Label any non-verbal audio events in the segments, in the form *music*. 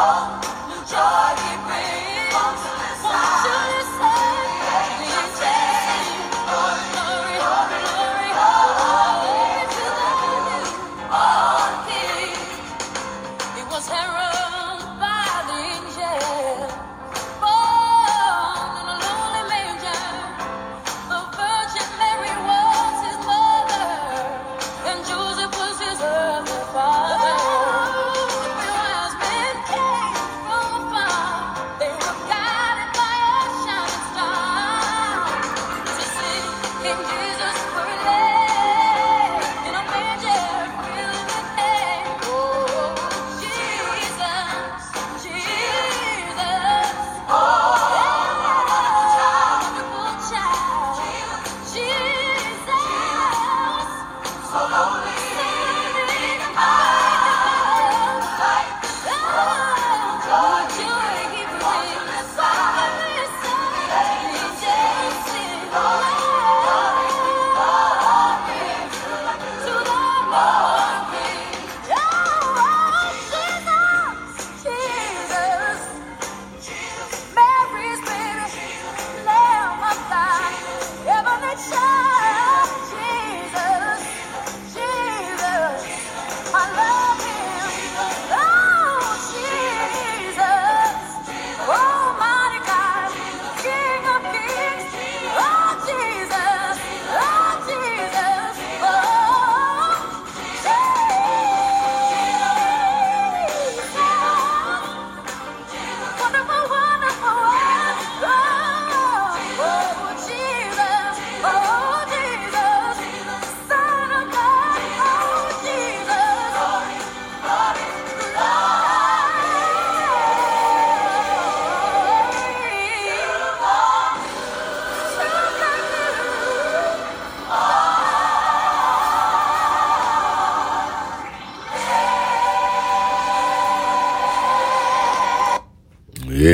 Oh, York.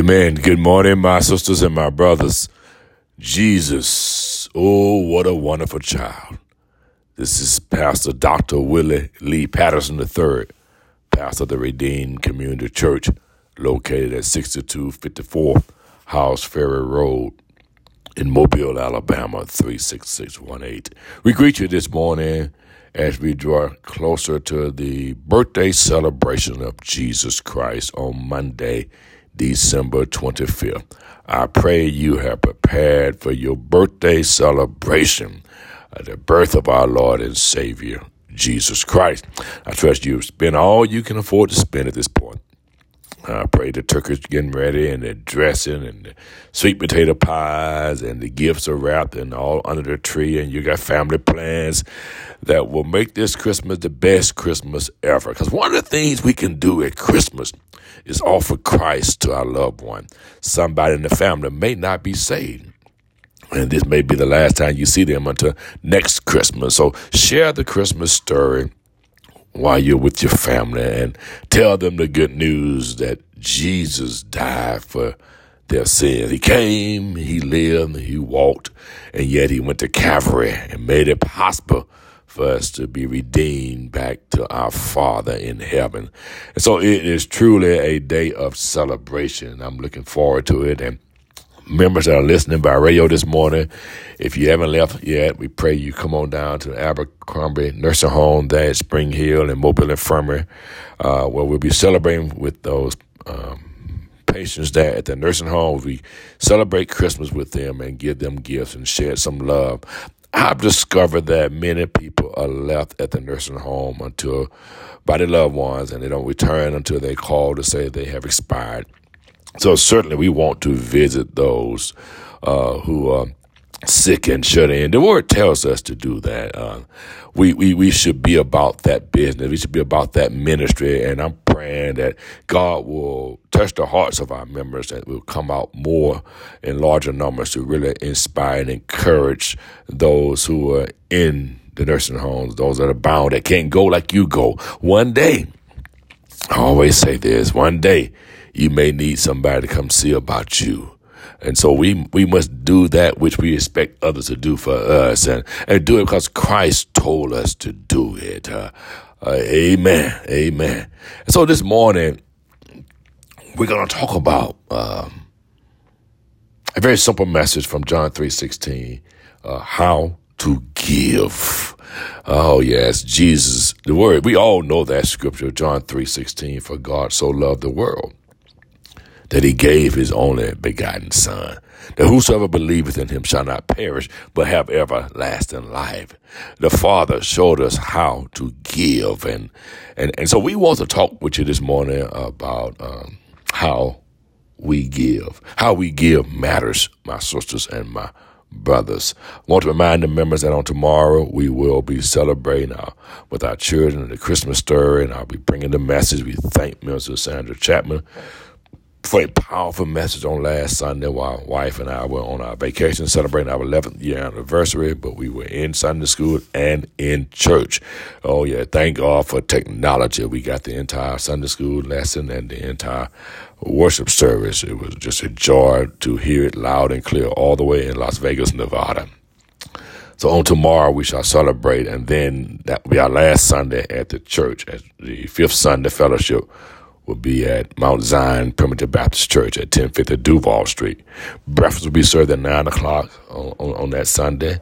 Amen. Good morning, my sisters and my brothers. Jesus, oh, what a wonderful child. This is Pastor Dr. Willie Lee Patterson III, pastor of the Redeemed Community Church, located at 6254 Howells Ferry Road in Mobile, Alabama, 36618. We greet you this morning as we draw closer to the birthday celebration of Jesus Christ on Monday, December 25th. I pray you have prepared for your birthday celebration, uh, the birth of our Lord and Savior, Jesus Christ. I trust you've spent all you can afford to spend at this point. I pray the turkey's getting ready and the dressing and the sweet potato pies and the gifts are wrapped and all under the tree and you got family plans that will make this Christmas the best Christmas ever. Because one of the things we can do at Christmas is offer Christ to our loved one. Somebody in the family may not be saved. And this may be the last time you see them until next Christmas. So share the Christmas story while you're with your family and tell them the good news that Jesus died for their sins. He came, he lived, he walked, and yet he went to Calvary and made it possible for us to be redeemed back to our Father in heaven. And so it is truly a day of celebration. I'm looking forward to it. And members that are listening by radio this morning, if you haven't left yet, we pray you come on down to Abercrombie Nursing Home there at Spring Hill and Mobile Infirmary, uh, where we'll be celebrating with those um, patients there at the nursing home. We celebrate Christmas with them and give them gifts and share some love. I've discovered that many people are left at the nursing home until by their loved ones and they don't return until they call to say they have expired. So certainly we want to visit those uh, who are sick and shut in. The word tells us to do that. Uh, we, we, we should be about that business. We should be about that ministry. And I'm praying that God will touch the hearts of our members and will come out more in larger numbers to really inspire and encourage those who are in the nursing homes, those that are bound that can't go like you go. One day, I always say this, one day you may need somebody to come see about you. And so we we must do that which we expect others to do for us, and and do it because Christ told us to do it. Uh, uh, amen, amen. And so this morning we're going to talk about um, a very simple message from John three sixteen, uh, how to give. Oh yes, Jesus. The word we all know that scripture, John three sixteen. For God so loved the world that he gave his only begotten Son, that whosoever believeth in him shall not perish, but have everlasting life. The Father showed us how to give, and and, and so we want to talk with you this morning about um, how we give. How we give matters, my sisters and my brothers. I want to remind the members that on tomorrow we will be celebrating our, with our children the Christmas story, and I'll be bringing the message. We thank Minister Sandra Chapman for a powerful message on last Sunday while wife and I were on our vacation celebrating our 11th year anniversary, but we were in Sunday school and in church. Oh, yeah, thank God for technology. We got the entire Sunday school lesson and the entire worship service. It was just a joy to hear it loud and clear all the way in Las Vegas, Nevada. So on tomorrow we shall celebrate, and then that will be our last Sunday at the church, at the fifth Sunday fellowship will be at Mount Zion Primitive Baptist Church at 1050 Duval Street. Breakfast will be served at 9 o'clock on, on, on that Sunday,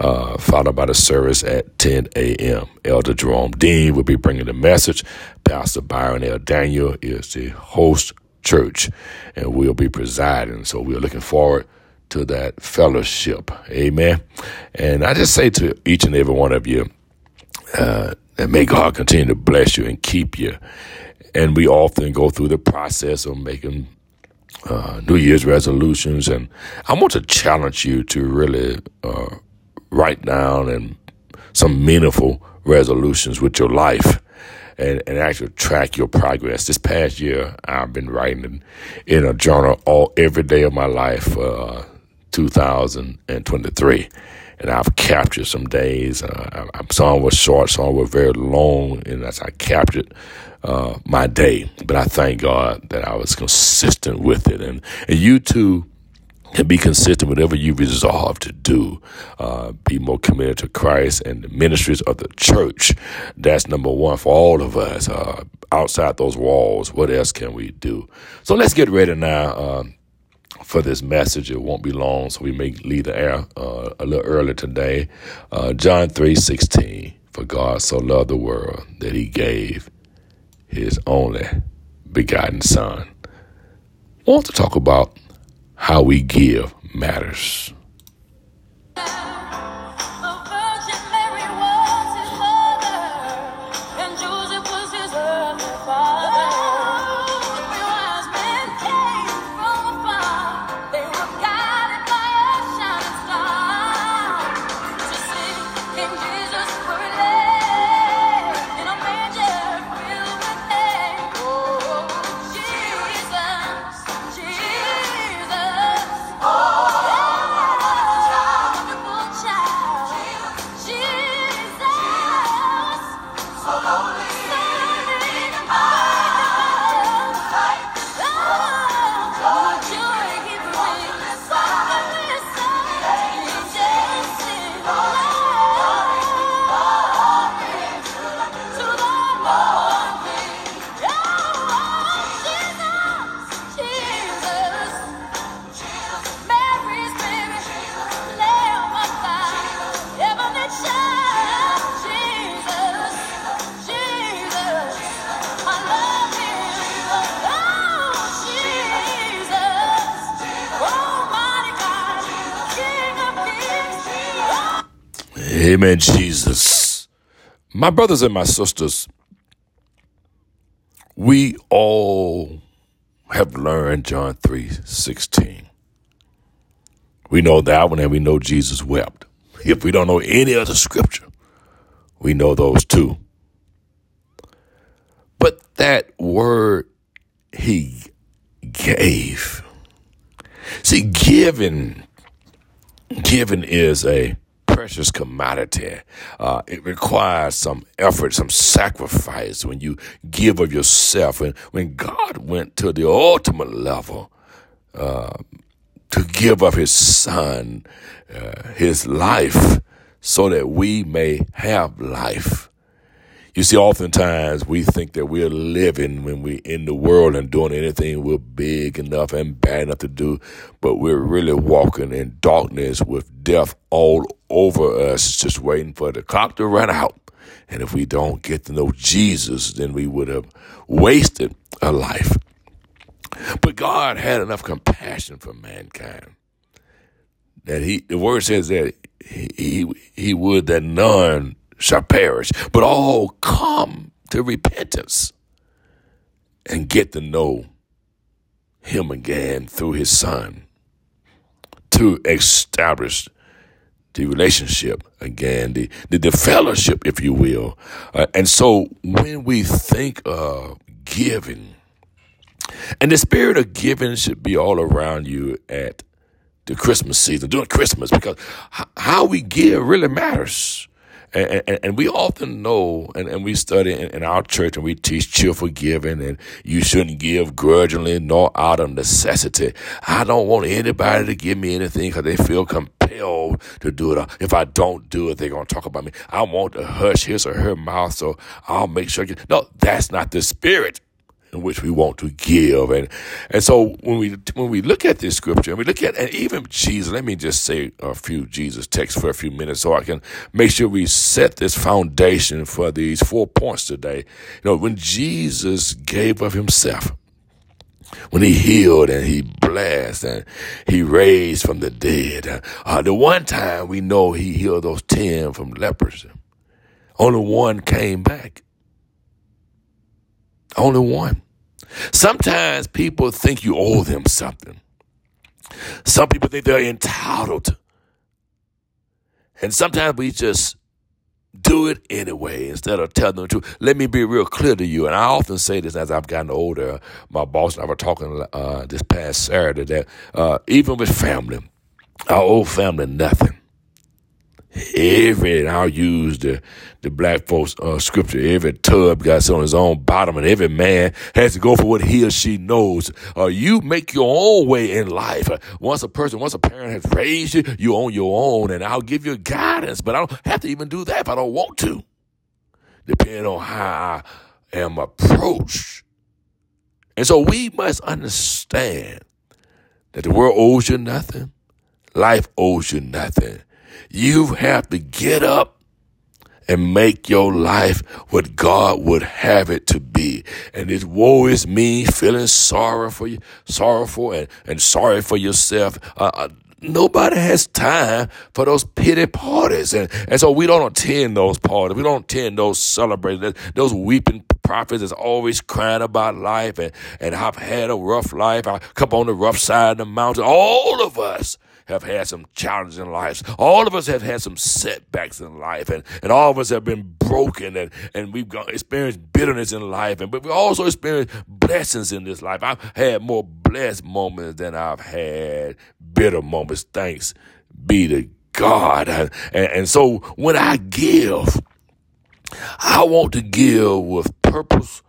uh, followed by the service at 10 a.m. Elder Jerome Dean will be bringing the message. Pastor Byron L. Daniel is the host church, and we'll be presiding. So we're looking forward to that fellowship. Amen. And I just say to each and every one of you, uh, that may God continue to bless you and keep you and we often go through the process of making uh, New Year's resolutions. And I want to challenge you to really uh, write down and some meaningful resolutions with your life. And, and actually track your progress. This past year, I've been writing in a journal all every day of my life, uh, 2023. And I've captured some days. Uh, some were short, some were very long, and as I captured uh, my day. But I thank God that I was consistent with it, and and you too can be consistent whatever you resolve to do. Uh, be more committed to Christ and the ministries of the church. That's number one for all of us. Uh, outside those walls, what else can we do? So let's get ready now. Um, for this message. It won't be long, so we may leave the air uh, a little early today. Uh, John three sixteen. For God so loved the world that He gave His only begotten Son. I want to talk about how we give matters. Amen, Jesus. My brothers and my sisters, we all have learned John 3 16. We know that one and we know Jesus wept. If we don't know any other scripture, we know those two. But that word he gave. See, giving, giving is a precious commodity. Uh, it requires some effort, some sacrifice when you give of yourself. And when God went to the ultimate level uh, to give of His Son, uh, His life, so that we may have life. You see, oftentimes we think that we're living when we're in the world and doing anything we're big enough and bad enough to do, but we're really walking in darkness with death all over us, just waiting for the clock to run out. And if we don't get to know Jesus, then we would have wasted a life. But God had enough compassion for mankind that he, the word says that he, he, he would that none shall perish, but all come to repentance and get to know him again through his son to establish the relationship again, the, the, the fellowship, if you will. Uh, and so when we think of giving, and the spirit of giving should be all around you at the Christmas season, during Christmas, because how we give really matters. And, and, and, we often know, and, and we study in, in, our church, and we teach cheerful giving, and you shouldn't give grudgingly nor out of necessity. I don't want anybody to give me anything because they feel compelled to do it. If I don't do it, they're going to talk about me. I want to hush his or her mouth, so I'll make sure. Get, no, that's not the spirit in which we want to give. And and so when we when we look at this scripture and we look at and even Jesus, let me just say a few Jesus texts for a few minutes so I can make sure we set this foundation for these four points today. You know, when Jesus gave of himself, when he healed and he blessed and he raised from the dead. Uh, the one time we know he healed those 10 from leprosy, only one came back. Only one. Sometimes people think you owe them something. Some people think they're entitled. And sometimes we just do it anyway instead of telling them the truth. Let me be real clear to you. And I often say this as I've gotten older. My boss and I were talking uh, this past Saturday that uh, even with family, our old family, nothing. Every, and I'll use the, the black folks uh, scripture, every tub got on his own bottom and every man has to go for what he or she knows. Uh, you make your own way in life. Uh, once a person, once a parent has raised you, you own your own and I'll give you guidance, but I don't have to even do that if I don't want to. Depending on how I am approached. And so we must understand that the world owes you nothing. Life owes you nothing. You have to get up and make your life what God would have it to be. And this woe is me feeling sorrow for you, sorrowful and, and sorry for yourself. Uh, uh, nobody has time for those pity parties. And, and so we don't attend those parties. We don't attend those celebrations, those weeping prophets that's always crying about life and, and I've had a rough life. I come on the rough side of the mountain. All of us have had some challenges in life. All of us have had some setbacks in life, and, and all of us have been broken, and, and we've experienced bitterness in life, and but we also experienced blessings in this life. I've had more blessed moments than I've had bitter moments. Thanks be to God. And, and so when I give, I want to give with purpose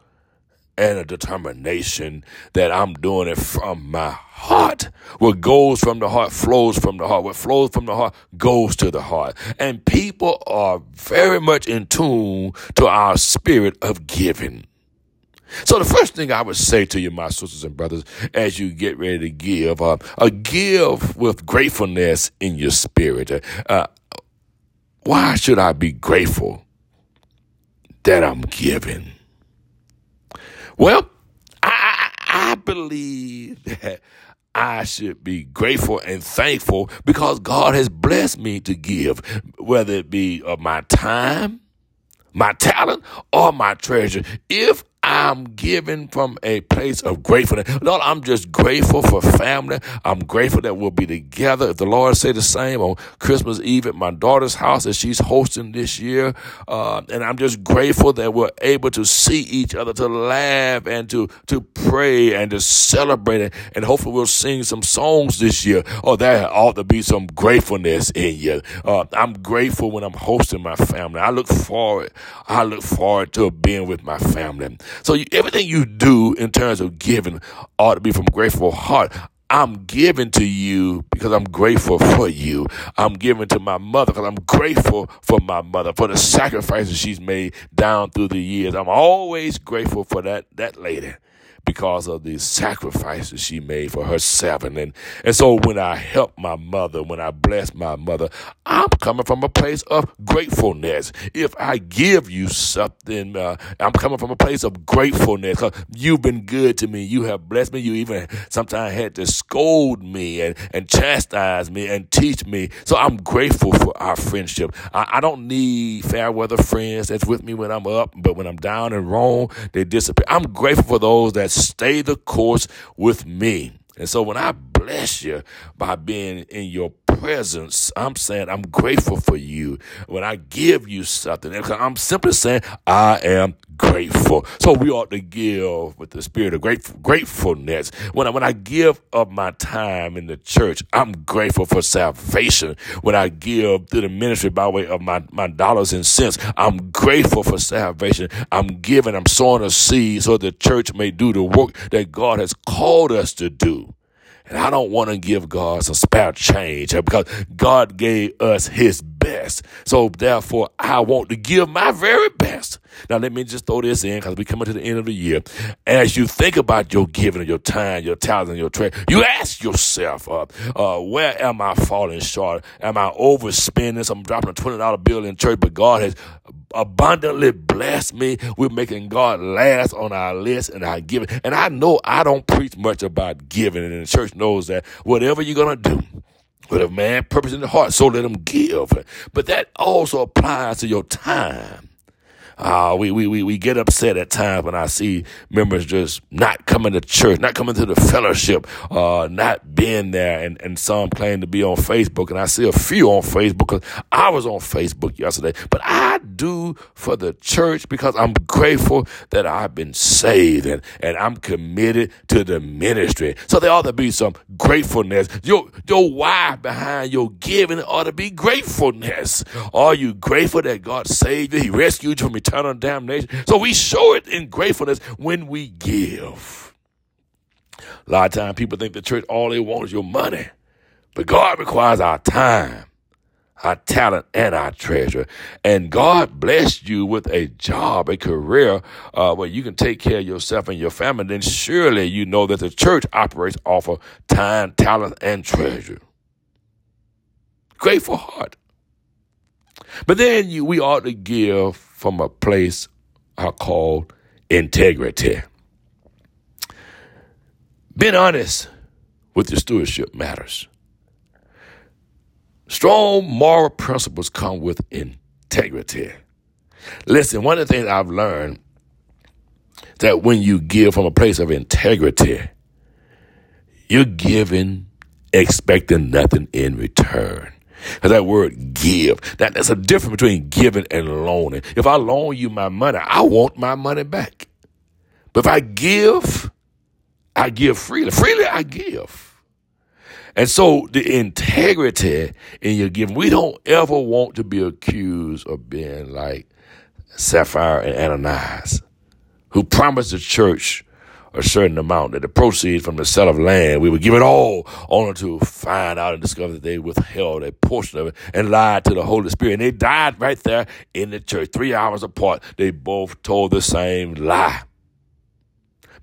and a determination that I'm doing it from my heart. What goes from the heart flows from the heart. What flows from the heart goes to the heart. And people are very much in tune to our spirit of giving. So the first thing I would say to you, my sisters and brothers, as you get ready to give, uh, uh give with gratefulness in your spirit. Uh, why should I be grateful that I'm giving? Well, I, I believe that I should be grateful and thankful because God has blessed me to give, whether it be of my time, my talent, or my treasure. If I'm giving from a place of gratefulness. Lord, I'm just grateful for family. I'm grateful that we'll be together. If the Lord say the same on Christmas Eve at my daughter's house that she's hosting this year. Uh, and I'm just grateful that we're able to see each other, to laugh and to, to pray and to celebrate it. And hopefully we'll sing some songs this year. Oh, there ought to be some gratefulness in you. Uh, I'm grateful when I'm hosting my family. I look forward. I look forward to being with my family. So you, everything you do in terms of giving ought to be from grateful heart. I'm giving to you because I'm grateful for you. I'm giving to my mother because I'm grateful for my mother, for the sacrifices she's made down through the years. I'm always grateful for that, that lady because of the sacrifices she made for herself. And, and, and so when I help my mother, when I bless my mother, I'm coming from a place of gratefulness. If I give you something, uh, I'm coming from a place of gratefulness you've been good to me. You have blessed me. You even sometimes had to scold me and, and chastise me and teach me. So I'm grateful for our friendship. I, I don't need fair weather friends that's with me when I'm up, but when I'm down and wrong, they disappear. I'm grateful for those that stay the course with me. And so when I bless you by being in your presence, I'm saying I'm grateful for you. When I give you something, I'm simply saying I am grateful. So we ought to give with the spirit of grateful, gratefulness. When I, when I give of my time in the church, I'm grateful for salvation. When I give to the ministry by way of my, my dollars and cents, I'm grateful for salvation. I'm giving, I'm sowing a seed so the church may do the work that God has called us to do. And I don't want to give God some spare change because God gave us his best. So therefore, I want to give my very best. Now, let me just throw this in because we're coming to the end of the year. As you think about your giving, your time, your talent, and your trade, you ask yourself, uh, uh, where am I falling short? Am I overspending? I'm dropping a $20 bill in church, but God has abundantly blessed me. We're making God last on our list and our giving. And I know I don't preach much about giving, and the church knows that whatever you're going to do, with a man purpose in the heart, so let him give. But that also applies to your time. Uh, we, we, we, we get upset at times when I see members just not coming to church, not coming to the fellowship, uh, not being there, and, and some claim to be on Facebook. And I see a few on Facebook because I was on Facebook yesterday. But I do for the church because I'm grateful that I've been saved and, and I'm committed to the ministry. So there ought to be some gratefulness. Your, your why behind your giving ought to be gratefulness. Are you grateful that God saved you? He rescued you from eternal damnation. So we show it in gratefulness when we give. A lot of times people think the church, all they want is your money. But God requires our time, our talent, and our treasure. And God blessed you with a job, a career uh, where you can take care of yourself and your family. Then surely you know that the church operates off of time, talent, and treasure. Grateful heart. But then you, we ought to give from a place I call integrity. Being honest with your stewardship matters. Strong moral principles come with integrity. Listen, one of the things I've learned that when you give from a place of integrity, you're giving expecting nothing in return. That word give, that, that's a difference between giving and loaning. If I loan you my money, I want my money back. But if I give, I give freely. Freely I give. And so the integrity in your giving, we don't ever want to be accused of being like Sapphira and Ananias, who promised the church a certain amount, that the proceeds from the sale of land, we would give it all, only to find out and discover that they withheld a portion of it and lied to the Holy Spirit. And they died right there in the church, three hours apart. They both told the same lie.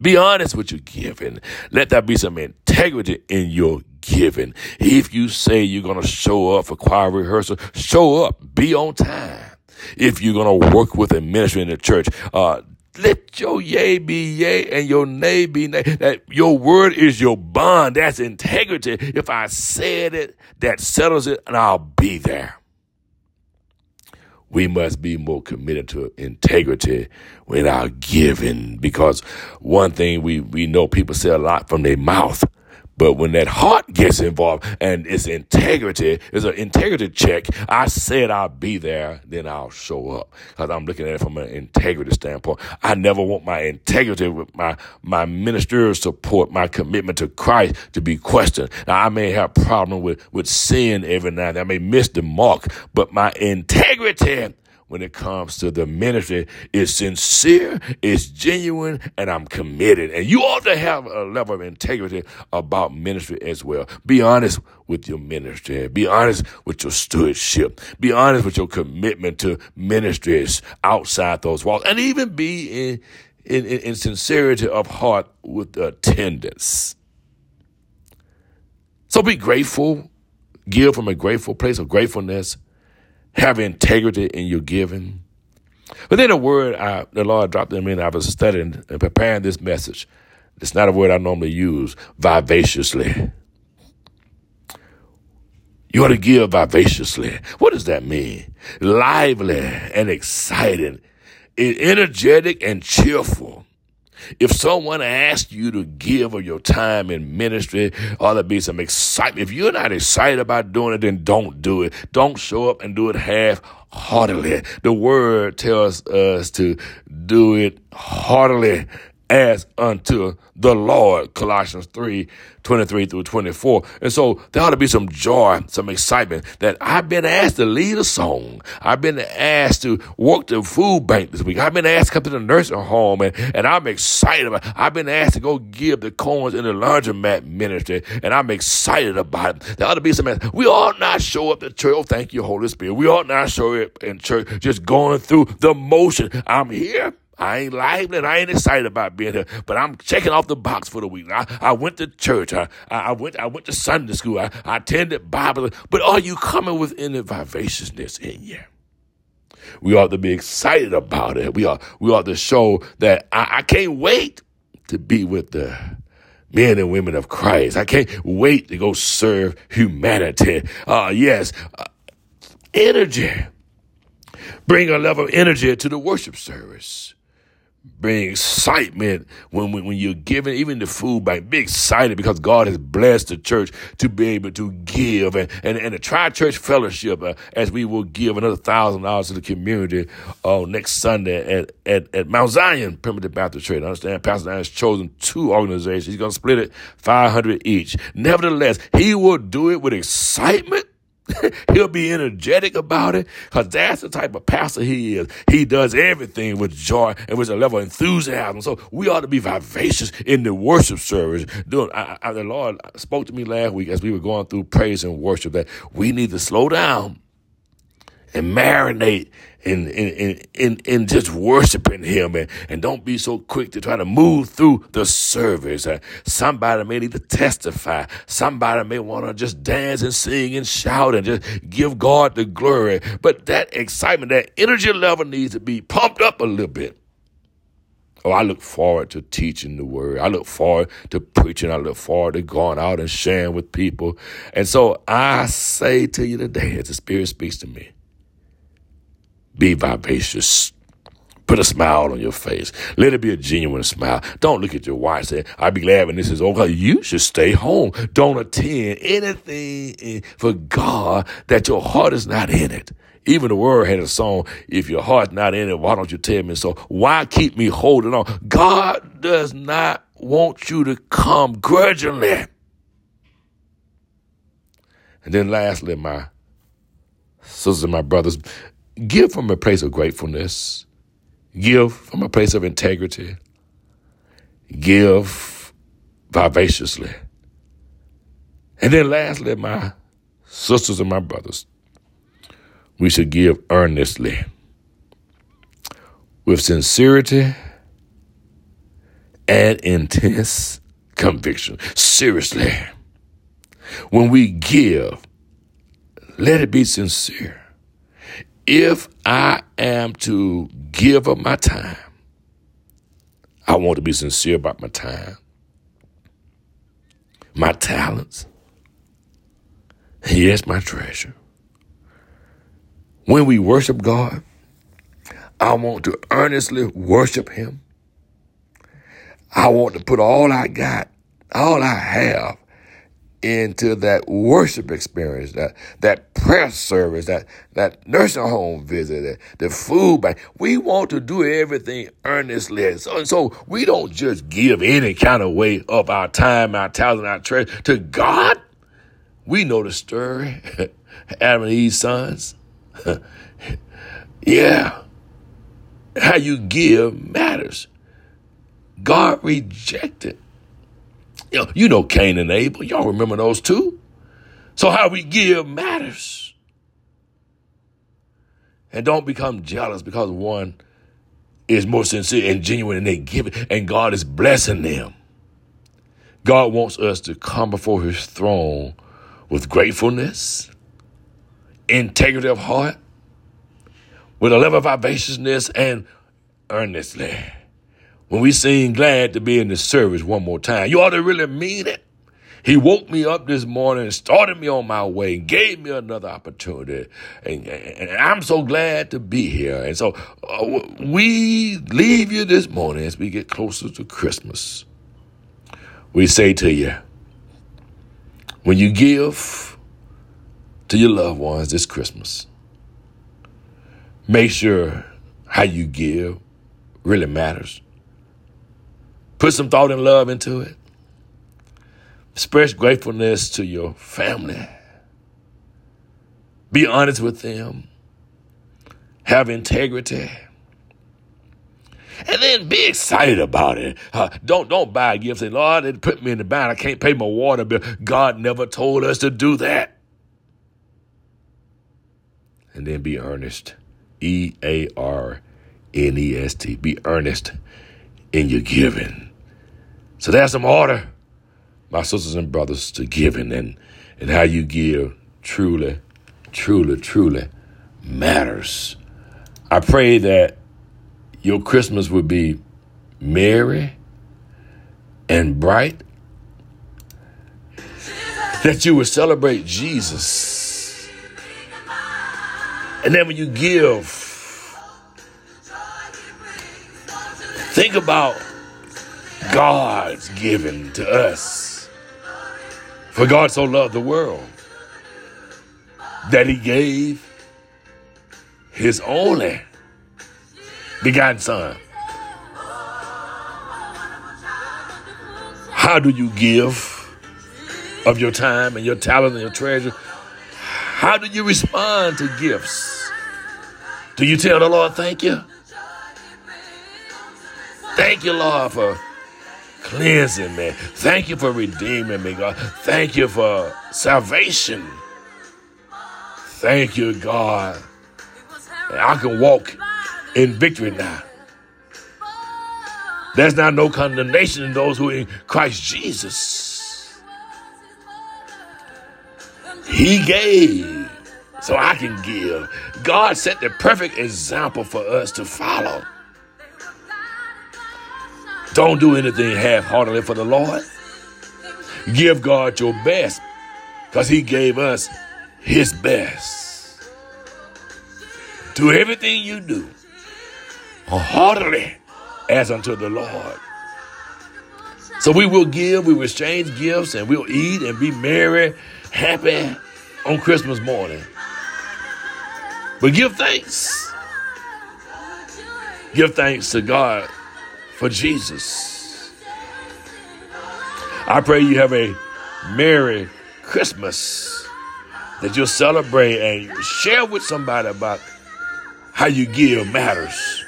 Be honest with your giving. Let there be some integrity in your giving. If you say you're going to show up for choir rehearsal, show up. Be on time. If you're going to work with a ministry in the church, uh, let your yea be yea and your nay be nay. That your word is your bond. That's integrity. If I said it, that settles it, and I'll be there. We must be more committed to integrity in our giving because one thing we, we know people say a lot from their mouth, but when that heart gets involved and it's integrity, it's an integrity check. I said I'll be there, then I'll show up. Cause I'm looking at it from an integrity standpoint. I never want my integrity with my, my ministerial support, my commitment to Christ to be questioned. Now I may have problem with, with sin every now and then. I may miss the mark, but my integrity when it comes to the ministry is sincere, it's genuine, and I'm committed. And you ought to have a level of integrity about ministry as well. Be honest with your ministry. Be honest with your stewardship. Be honest with your commitment to ministries outside those walls. And even be in, in, in sincerity of heart with attendance. So be grateful. Give from a grateful place of gratefulness have integrity in your giving. But then a word I, the Lord dropped in me, and I was studying and preparing this message. It's not a word I normally use, vivaciously. You ought to give vivaciously. What does that mean? Lively and exciting, energetic and cheerful. If someone asks you to give of your time in ministry, ought to be some excitement. If you're not excited about doing it, then don't do it. Don't show up and do it half heartedly. The word tells us to do it heartily as unto the Lord. Colossians 3 23 through 24. And so there ought to be some joy, some excitement that I've been asked to lead a song. I've been asked to work the food bank this week. I've been asked to come to the nursing home and, and I'm excited about it. I've been asked to go give the coins in the laundromat ministry and I'm excited about it. There ought to be some, we ought not show up to church. Oh, thank you, Holy Spirit. We ought not show up in church just going through the motion. I'm here. I ain't lively and I ain't excited about being here, but I'm checking off the box for the week. I, I went to church. I, I went I went to Sunday school. I, I attended Bible. But are you coming with any vivaciousness in you? We ought to be excited about it. We ought we ought to show that I, I can't wait to be with the men and women of Christ. I can't wait to go serve humanity. Uh, yes, uh, energy Bring a level of energy to the worship service bring excitement when, when, when you're giving even the food bank. Be excited because God has blessed the church to be able to give and, and, and the Tri-Church Fellowship uh, as we will give another thousand dollars to the community uh, next Sunday at, at, at Mount Zion Primitive Baptist Church. I understand Pastor Dan has chosen two organizations. He's going to split it 500 each. Nevertheless, he will do it with excitement *laughs* He'll be energetic about it because that's the type of pastor he is. He does everything with joy and with a level of enthusiasm. So we ought to be vivacious in the worship service. I, I, the Lord spoke to me last week as we were going through praise and worship that we need to slow down and marinate in, in, in, in, just worshiping him and, and don't be so quick to try to move through the service. Uh, somebody may need to testify. Somebody may want to just dance and sing and shout and just give God the glory. But that excitement, that energy level needs to be pumped up a little bit. Oh, I look forward to teaching the word. I look forward to preaching. I look forward to going out and sharing with people. And so I say to you today, as the Spirit speaks to me, be vivacious. Put a smile on your face. Let it be a genuine smile. Don't look at your wife and say, I'll be glad when this is over. You should stay home. Don't attend anything for God that your heart is not in it. Even the word had a song, if your heart's not in it, why don't you tell me so? Why keep me holding on? God does not want you to come grudgingly. And then lastly, my sisters and my brothers, Give from a place of gratefulness. Give from a place of integrity. Give vivaciously. And then lastly, my sisters and my brothers, we should give earnestly, with sincerity and intense conviction. Seriously, when we give, let it be sincere if I am to give up my time, I want to be sincere about my time, my talents. Yes, my treasure. When we worship God, I want to earnestly worship Him. I want to put all I got, all I have into that worship experience, that that prayer service, that that nursing home visit, the food bank. We want to do everything earnestly. So, so we don't just give any kind of way of our time, our talent, our treasure to God. We know the story. *laughs* Adam and Eve's sons. *laughs* yeah. How you give matters. God rejected you know, Cain and Abel. Y'all remember those two? So how we give matters. And don't become jealous because one is more sincere and genuine and they give it and God is blessing them. God wants us to come before his throne with gratefulness, integrity of heart, with a level of vivaciousness and earnestly. When we sing glad to be in the service one more time, you ought to really mean it. He woke me up this morning and started me on my way and gave me another opportunity. And, and I'm so glad to be here. And so uh, we leave you this morning as we get closer to Christmas. We say to you, when you give to your loved ones this Christmas, make sure how you give really matters. Put some thought and love into it. Express gratefulness to your family. Be honest with them. Have integrity. And then be excited about it. Uh, don't don't buy a gift saying, Lord, it put me in the bind. I can't pay my water bill. God never told us to do that. And then be earnest. E A R N E S T. Be earnest in your giving. So there's some order, my sisters and brothers, to giving and, and how you give truly, truly, truly matters. I pray that your Christmas would be merry and bright, *laughs* that you would celebrate Jesus. And then when you give, think about God's given to us. For God so loved the world that he gave his only begotten son. How do you give of your time and your talent and your treasure? How do you respond to gifts? Do you tell the Lord, thank you? Thank you, Lord, for cleansing me. Thank you for redeeming me, God. Thank you for salvation. Thank you, God. And I can walk in victory now. There's now no condemnation in those who are in Christ Jesus. He gave so I can give. God set the perfect example for us to follow. Don't do anything half heartedly for the Lord. Give God your best because He gave us His best. Do everything you do heartily as unto the Lord. So we will give, we will exchange gifts, and we'll eat and be merry, happy on Christmas morning. But give thanks. Give thanks to God for Jesus. I pray you have a Merry Christmas that you'll celebrate and share with somebody about how you give matters.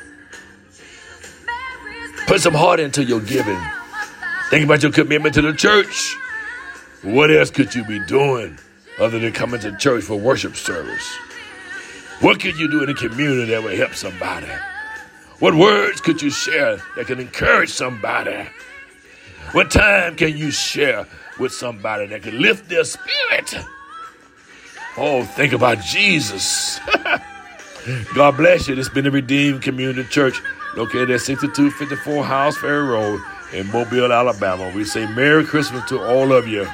Put some heart into your giving. Think about your commitment to the church. What else could you be doing other than coming to church for worship service? What could you do in the community that would help somebody? What words could you share that can encourage somebody? What time can you share with somebody that can lift their spirit? Oh, think about Jesus. *laughs* God bless you. This has been the Redeemed Community Church located at 6254 Howells Ferry Road in Mobile, Alabama. We say Merry Christmas to all of you.